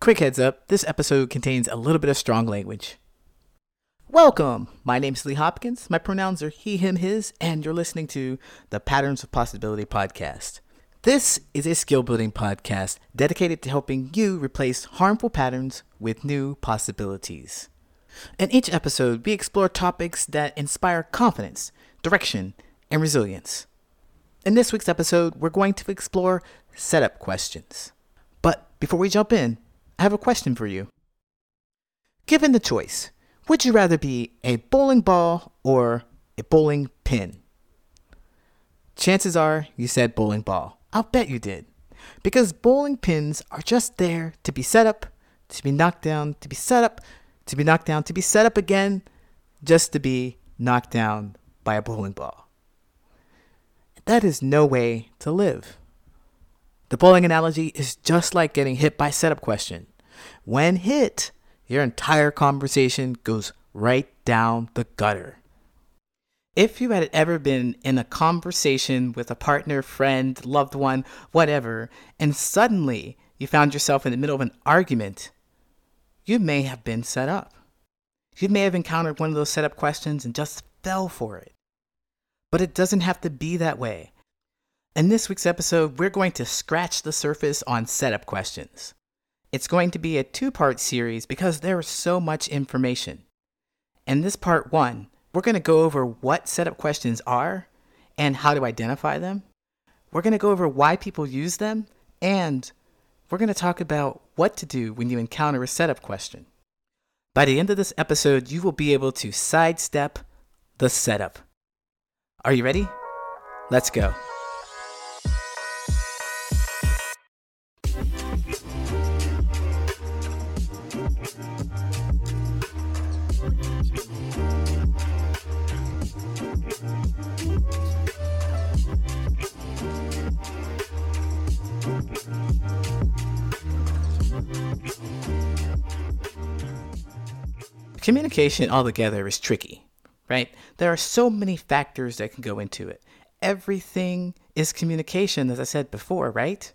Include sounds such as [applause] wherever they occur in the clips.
Quick heads up this episode contains a little bit of strong language. Welcome! My name is Lee Hopkins. My pronouns are he, him, his, and you're listening to the Patterns of Possibility podcast. This is a skill building podcast dedicated to helping you replace harmful patterns with new possibilities. In each episode, we explore topics that inspire confidence, direction, and resilience. In this week's episode, we're going to explore setup questions. But before we jump in, I have a question for you. Given the choice, would you rather be a bowling ball or a bowling pin? Chances are you said bowling ball. I'll bet you did. Because bowling pins are just there to be set up, to be knocked down, to be set up, to be knocked down, to be set up again, just to be knocked down by a bowling ball. That is no way to live. The bowling analogy is just like getting hit by setup question. When hit, your entire conversation goes right down the gutter. If you had ever been in a conversation with a partner, friend, loved one, whatever, and suddenly you found yourself in the middle of an argument, you may have been set up. You may have encountered one of those setup questions and just fell for it. But it doesn't have to be that way. In this week's episode, we're going to scratch the surface on setup questions. It's going to be a two part series because there is so much information. In this part one, we're going to go over what setup questions are and how to identify them. We're going to go over why people use them, and we're going to talk about what to do when you encounter a setup question. By the end of this episode, you will be able to sidestep the setup. Are you ready? Let's go. Communication altogether is tricky, right? There are so many factors that can go into it. Everything is communication, as I said before, right?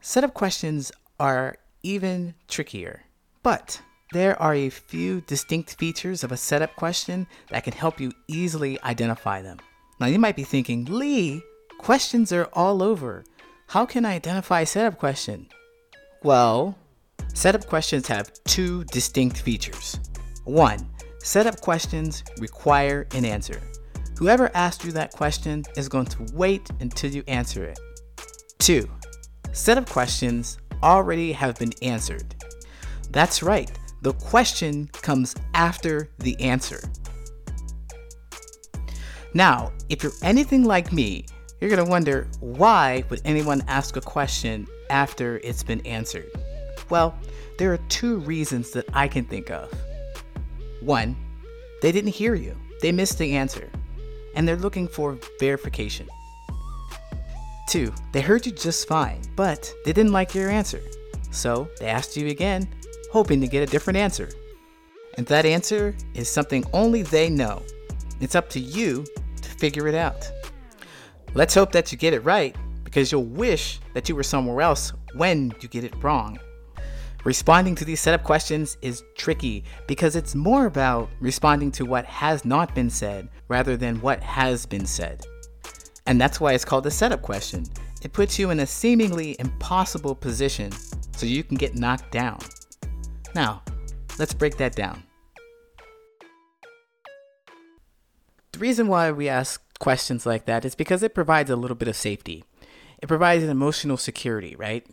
Setup questions are even trickier. But there are a few distinct features of a setup question that can help you easily identify them. Now, you might be thinking, Lee, questions are all over. How can I identify a setup question? Well, setup questions have two distinct features. One, setup questions require an answer. Whoever asked you that question is going to wait until you answer it. Two, setup questions already have been answered. That's right, the question comes after the answer. Now, if you're anything like me, you're going to wonder why would anyone ask a question after it's been answered? Well, there are two reasons that I can think of. One, they didn't hear you, they missed the answer, and they're looking for verification. Two, they heard you just fine, but they didn't like your answer, so they asked you again, hoping to get a different answer. And that answer is something only they know. It's up to you to figure it out. Let's hope that you get it right, because you'll wish that you were somewhere else when you get it wrong. Responding to these setup questions is tricky because it's more about responding to what has not been said rather than what has been said. And that's why it's called a setup question. It puts you in a seemingly impossible position so you can get knocked down. Now, let's break that down. The reason why we ask questions like that is because it provides a little bit of safety. It provides an emotional security, right?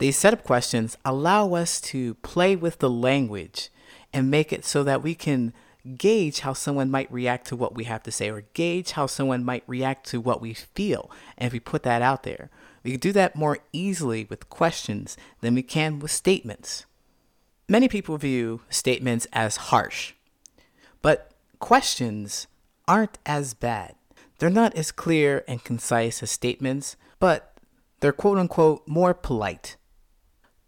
These setup questions allow us to play with the language and make it so that we can gauge how someone might react to what we have to say or gauge how someone might react to what we feel. And if we put that out there, we can do that more easily with questions than we can with statements. Many people view statements as harsh, but questions aren't as bad. They're not as clear and concise as statements, but they're quote unquote more polite.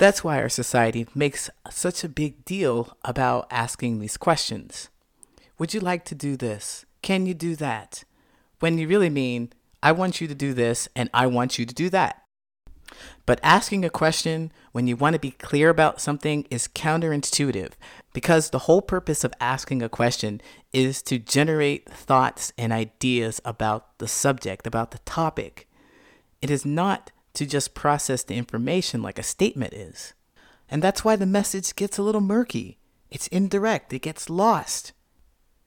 That's why our society makes such a big deal about asking these questions. Would you like to do this? Can you do that? When you really mean, I want you to do this and I want you to do that. But asking a question when you want to be clear about something is counterintuitive because the whole purpose of asking a question is to generate thoughts and ideas about the subject, about the topic. It is not to just process the information like a statement is. And that's why the message gets a little murky. It's indirect, it gets lost.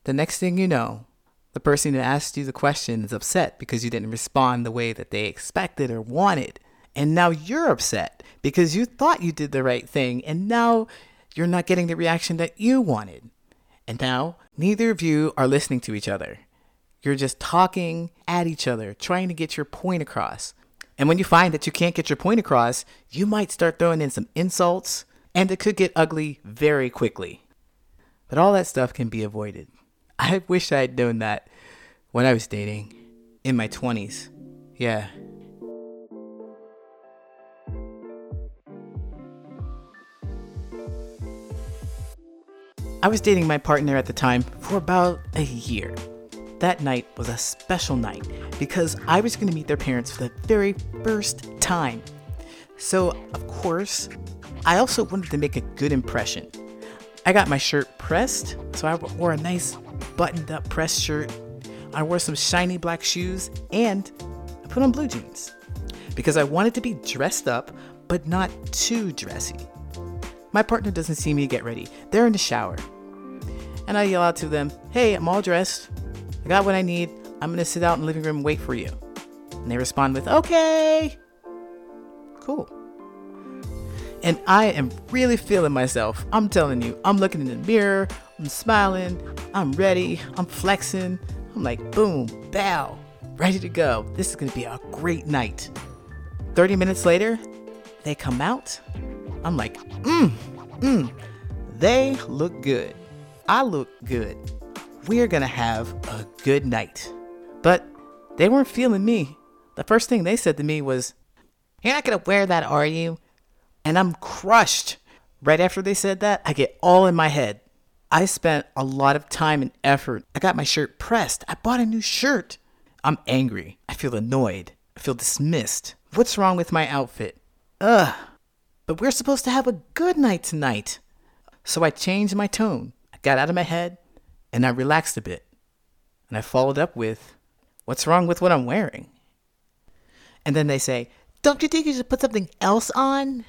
The next thing you know, the person who asked you the question is upset because you didn't respond the way that they expected or wanted. And now you're upset because you thought you did the right thing and now you're not getting the reaction that you wanted. And now neither of you are listening to each other. You're just talking at each other, trying to get your point across. And when you find that you can't get your point across, you might start throwing in some insults, and it could get ugly very quickly. But all that stuff can be avoided. [laughs] I wish I had known that when I was dating in my 20s. Yeah. I was dating my partner at the time for about a year. That night was a special night because I was going to meet their parents for the very first time. So, of course, I also wanted to make a good impression. I got my shirt pressed, so I wore a nice buttoned up pressed shirt. I wore some shiny black shoes and I put on blue jeans because I wanted to be dressed up but not too dressy. My partner doesn't see me get ready. They're in the shower. And I yell out to them, Hey, I'm all dressed. I got what I need. I'm gonna sit out in the living room and wait for you. And they respond with, Okay. Cool. And I am really feeling myself. I'm telling you, I'm looking in the mirror, I'm smiling, I'm ready, I'm flexing. I'm like, boom, bow, ready to go. This is gonna be a great night. 30 minutes later, they come out. I'm like, mmm, mmm, they look good. I look good. We're gonna have a good night. But they weren't feeling me. The first thing they said to me was, You're not gonna wear that, are you? And I'm crushed. Right after they said that, I get all in my head. I spent a lot of time and effort. I got my shirt pressed. I bought a new shirt. I'm angry. I feel annoyed. I feel dismissed. What's wrong with my outfit? Ugh. But we're supposed to have a good night tonight. So I changed my tone. I got out of my head and I relaxed a bit. And I followed up with, What's wrong with what I'm wearing? And then they say, Don't you think you should put something else on?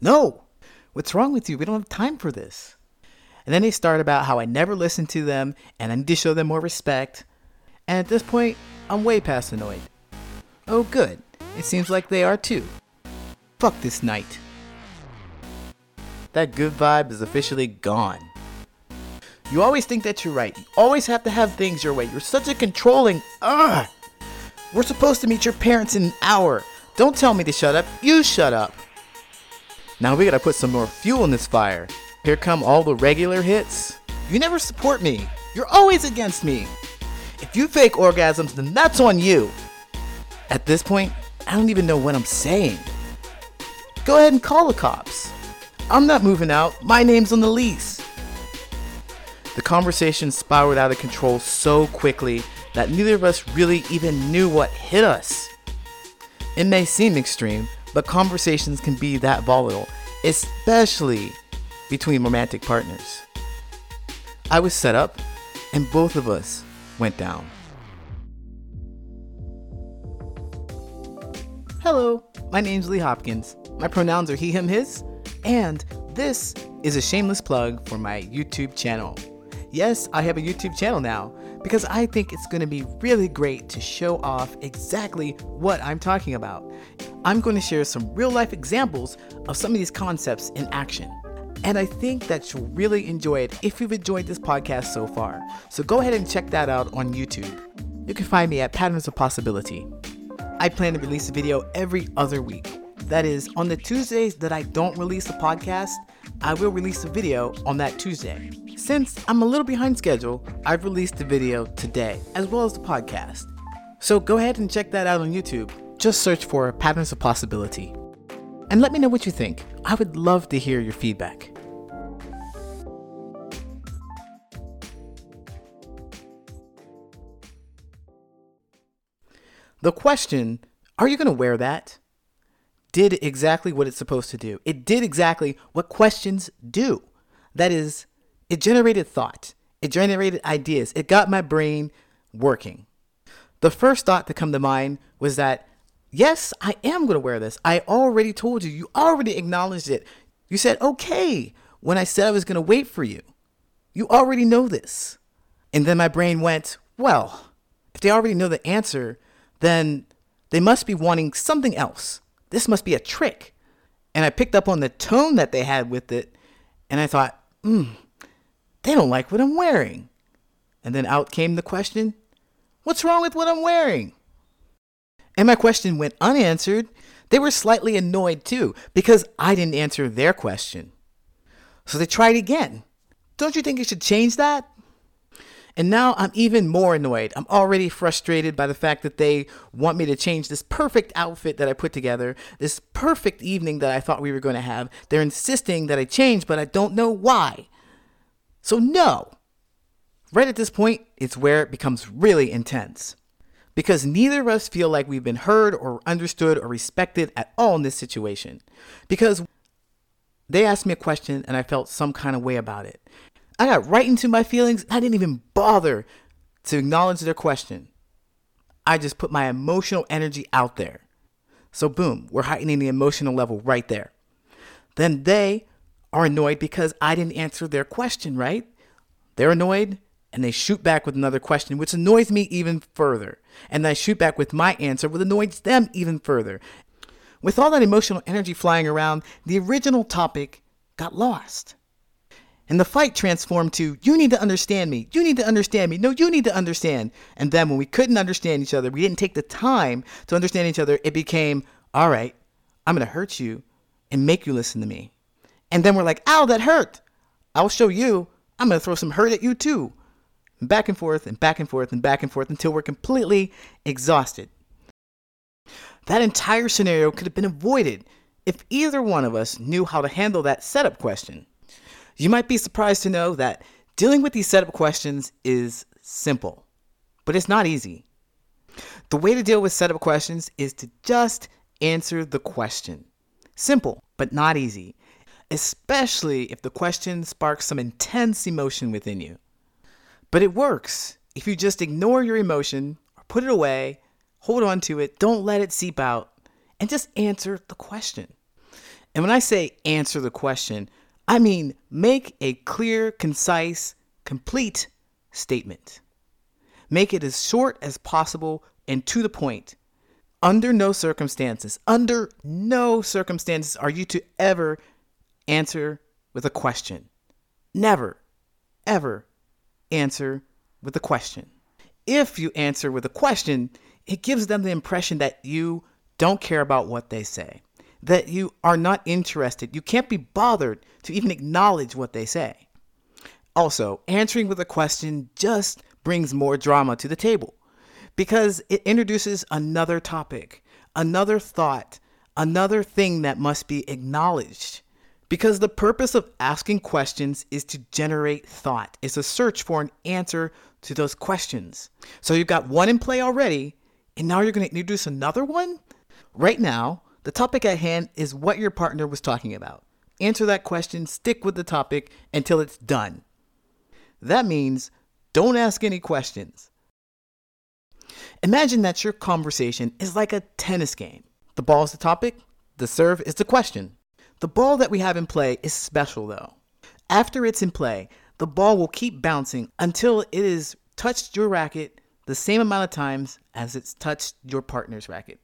No. What's wrong with you? We don't have time for this. And then they start about how I never listen to them and I need to show them more respect. And at this point, I'm way past annoyed. Oh, good. It seems like they are too. Fuck this night. That good vibe is officially gone. You always think that you're right. You always have to have things your way. You're such a controlling. Ugh! We're supposed to meet your parents in an hour. Don't tell me to shut up. You shut up. Now we gotta put some more fuel in this fire. Here come all the regular hits. You never support me. You're always against me. If you fake orgasms, then that's on you. At this point, I don't even know what I'm saying. Go ahead and call the cops. I'm not moving out. My name's on the lease. The conversation spiraled out of control so quickly that neither of us really even knew what hit us. It may seem extreme, but conversations can be that volatile, especially between romantic partners. I was set up, and both of us went down. Hello, my name's Lee Hopkins. My pronouns are he, him, his, and this is a shameless plug for my YouTube channel. Yes, I have a YouTube channel now because I think it's going to be really great to show off exactly what I'm talking about. I'm going to share some real life examples of some of these concepts in action. And I think that you'll really enjoy it if you've enjoyed this podcast so far. So go ahead and check that out on YouTube. You can find me at Patterns of Possibility. I plan to release a video every other week. That is, on the Tuesdays that I don't release a podcast, I will release a video on that Tuesday. Since I'm a little behind schedule, I've released the video today, as well as the podcast. So go ahead and check that out on YouTube. Just search for Patterns of Possibility. And let me know what you think. I would love to hear your feedback. The question, are you going to wear that? did exactly what it's supposed to do. It did exactly what questions do. That is, it generated thought, it generated ideas, it got my brain working. The first thought to come to mind was that, yes, I am going to wear this. I already told you, you already acknowledged it. You said, okay, when I said I was going to wait for you. You already know this. And then my brain went, well, if they already know the answer, then they must be wanting something else. This must be a trick. And I picked up on the tone that they had with it, and I thought, hmm, they don't like what I'm wearing. And then out came the question, what's wrong with what I'm wearing? And my question went unanswered. They were slightly annoyed too, because I didn't answer their question. So they tried again. Don't you think you should change that? And now I'm even more annoyed. I'm already frustrated by the fact that they want me to change this perfect outfit that I put together, this perfect evening that I thought we were going to have. They're insisting that I change, but I don't know why. So, no. Right at this point, it's where it becomes really intense. Because neither of us feel like we've been heard or understood or respected at all in this situation. Because they asked me a question and I felt some kind of way about it. I got right into my feelings. I didn't even bother to acknowledge their question. I just put my emotional energy out there. So, boom, we're heightening the emotional level right there. Then they are annoyed because I didn't answer their question, right? They're annoyed and they shoot back with another question, which annoys me even further. And I shoot back with my answer, which annoys them even further. With all that emotional energy flying around, the original topic got lost. And the fight transformed to, you need to understand me. You need to understand me. No, you need to understand. And then when we couldn't understand each other, we didn't take the time to understand each other, it became, all right, I'm going to hurt you and make you listen to me. And then we're like, ow, that hurt. I'll show you. I'm going to throw some hurt at you too. Back and forth and back and forth and back and forth until we're completely exhausted. That entire scenario could have been avoided if either one of us knew how to handle that setup question. You might be surprised to know that dealing with these setup questions is simple, but it's not easy. The way to deal with setup questions is to just answer the question. Simple, but not easy, especially if the question sparks some intense emotion within you. But it works if you just ignore your emotion or put it away, hold on to it, don't let it seep out, and just answer the question. And when I say answer the question, I mean, make a clear, concise, complete statement. Make it as short as possible and to the point. Under no circumstances, under no circumstances are you to ever answer with a question. Never, ever answer with a question. If you answer with a question, it gives them the impression that you don't care about what they say that you are not interested. You can't be bothered to even acknowledge what they say. Also, answering with a question just brings more drama to the table because it introduces another topic, another thought, another thing that must be acknowledged. Because the purpose of asking questions is to generate thought, it's a search for an answer to those questions. So you've got one in play already, and now you're going to introduce another one? Right now, the topic at hand is what your partner was talking about. Answer that question, stick with the topic until it's done. That means don't ask any questions. Imagine that your conversation is like a tennis game. The ball is the topic, the serve is the question. The ball that we have in play is special though. After it's in play, the ball will keep bouncing until it has touched your racket the same amount of times as it's touched your partner's racket.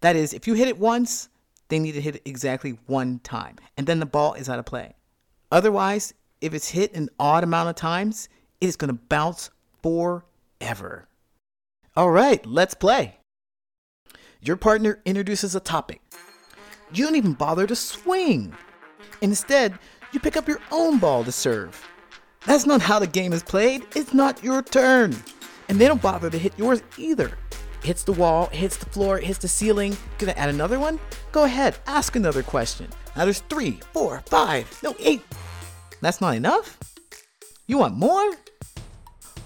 That is, if you hit it once, they need to hit it exactly one time, and then the ball is out of play. Otherwise, if it's hit an odd amount of times, it is going to bounce forever. All right, let's play. Your partner introduces a topic. You don't even bother to swing. Instead, you pick up your own ball to serve. That's not how the game is played. It's not your turn. And they don't bother to hit yours either hits the wall, hits the floor, hits the ceiling. Gonna add another one? Go ahead, ask another question. Now there's three, four, five, no, eight. That's not enough? You want more?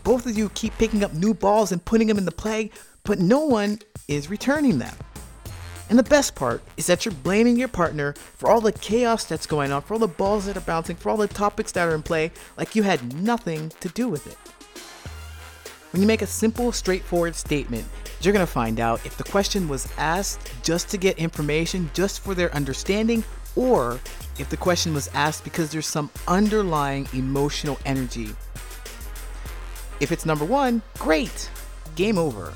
Both of you keep picking up new balls and putting them in the play, but no one is returning them. And the best part is that you're blaming your partner for all the chaos that's going on, for all the balls that are bouncing, for all the topics that are in play, like you had nothing to do with it. When you make a simple, straightforward statement, you're gonna find out if the question was asked just to get information, just for their understanding, or if the question was asked because there's some underlying emotional energy. If it's number one, great, game over.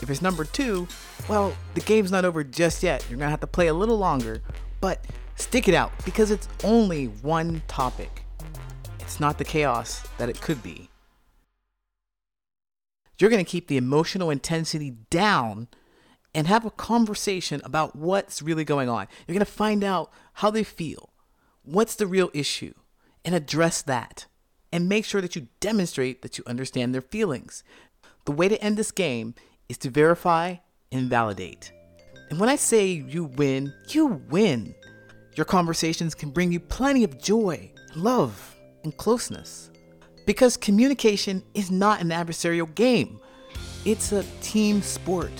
If it's number two, well, the game's not over just yet. You're gonna have to play a little longer, but stick it out because it's only one topic. It's not the chaos that it could be. You're gonna keep the emotional intensity down and have a conversation about what's really going on. You're gonna find out how they feel, what's the real issue, and address that. And make sure that you demonstrate that you understand their feelings. The way to end this game is to verify and validate. And when I say you win, you win. Your conversations can bring you plenty of joy, love, and closeness. Because communication is not an adversarial game, it's a team sport.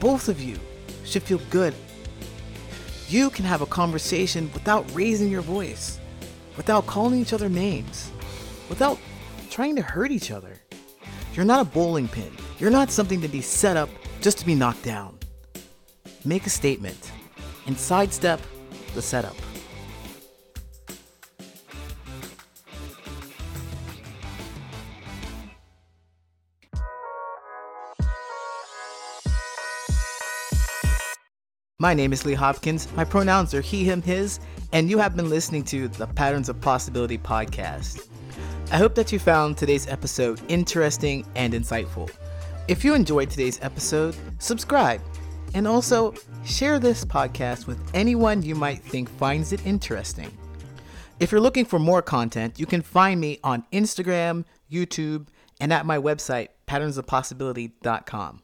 Both of you should feel good. You can have a conversation without raising your voice, without calling each other names, without trying to hurt each other. You're not a bowling pin. You're not something to be set up just to be knocked down. Make a statement and sidestep the setup. My name is Lee Hopkins. My pronouns are he, him, his, and you have been listening to the Patterns of Possibility podcast. I hope that you found today's episode interesting and insightful. If you enjoyed today's episode, subscribe and also share this podcast with anyone you might think finds it interesting. If you're looking for more content, you can find me on Instagram, YouTube, and at my website, patternsofpossibility.com.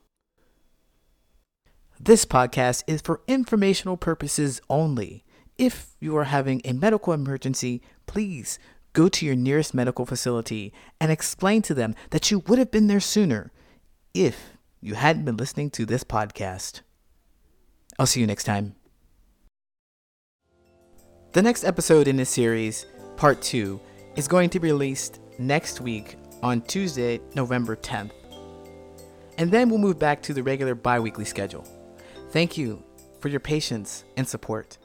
This podcast is for informational purposes only. If you are having a medical emergency, please go to your nearest medical facility and explain to them that you would have been there sooner if you hadn't been listening to this podcast. I'll see you next time. The next episode in this series, part two, is going to be released next week on Tuesday, November 10th. And then we'll move back to the regular bi weekly schedule. Thank you for your patience and support.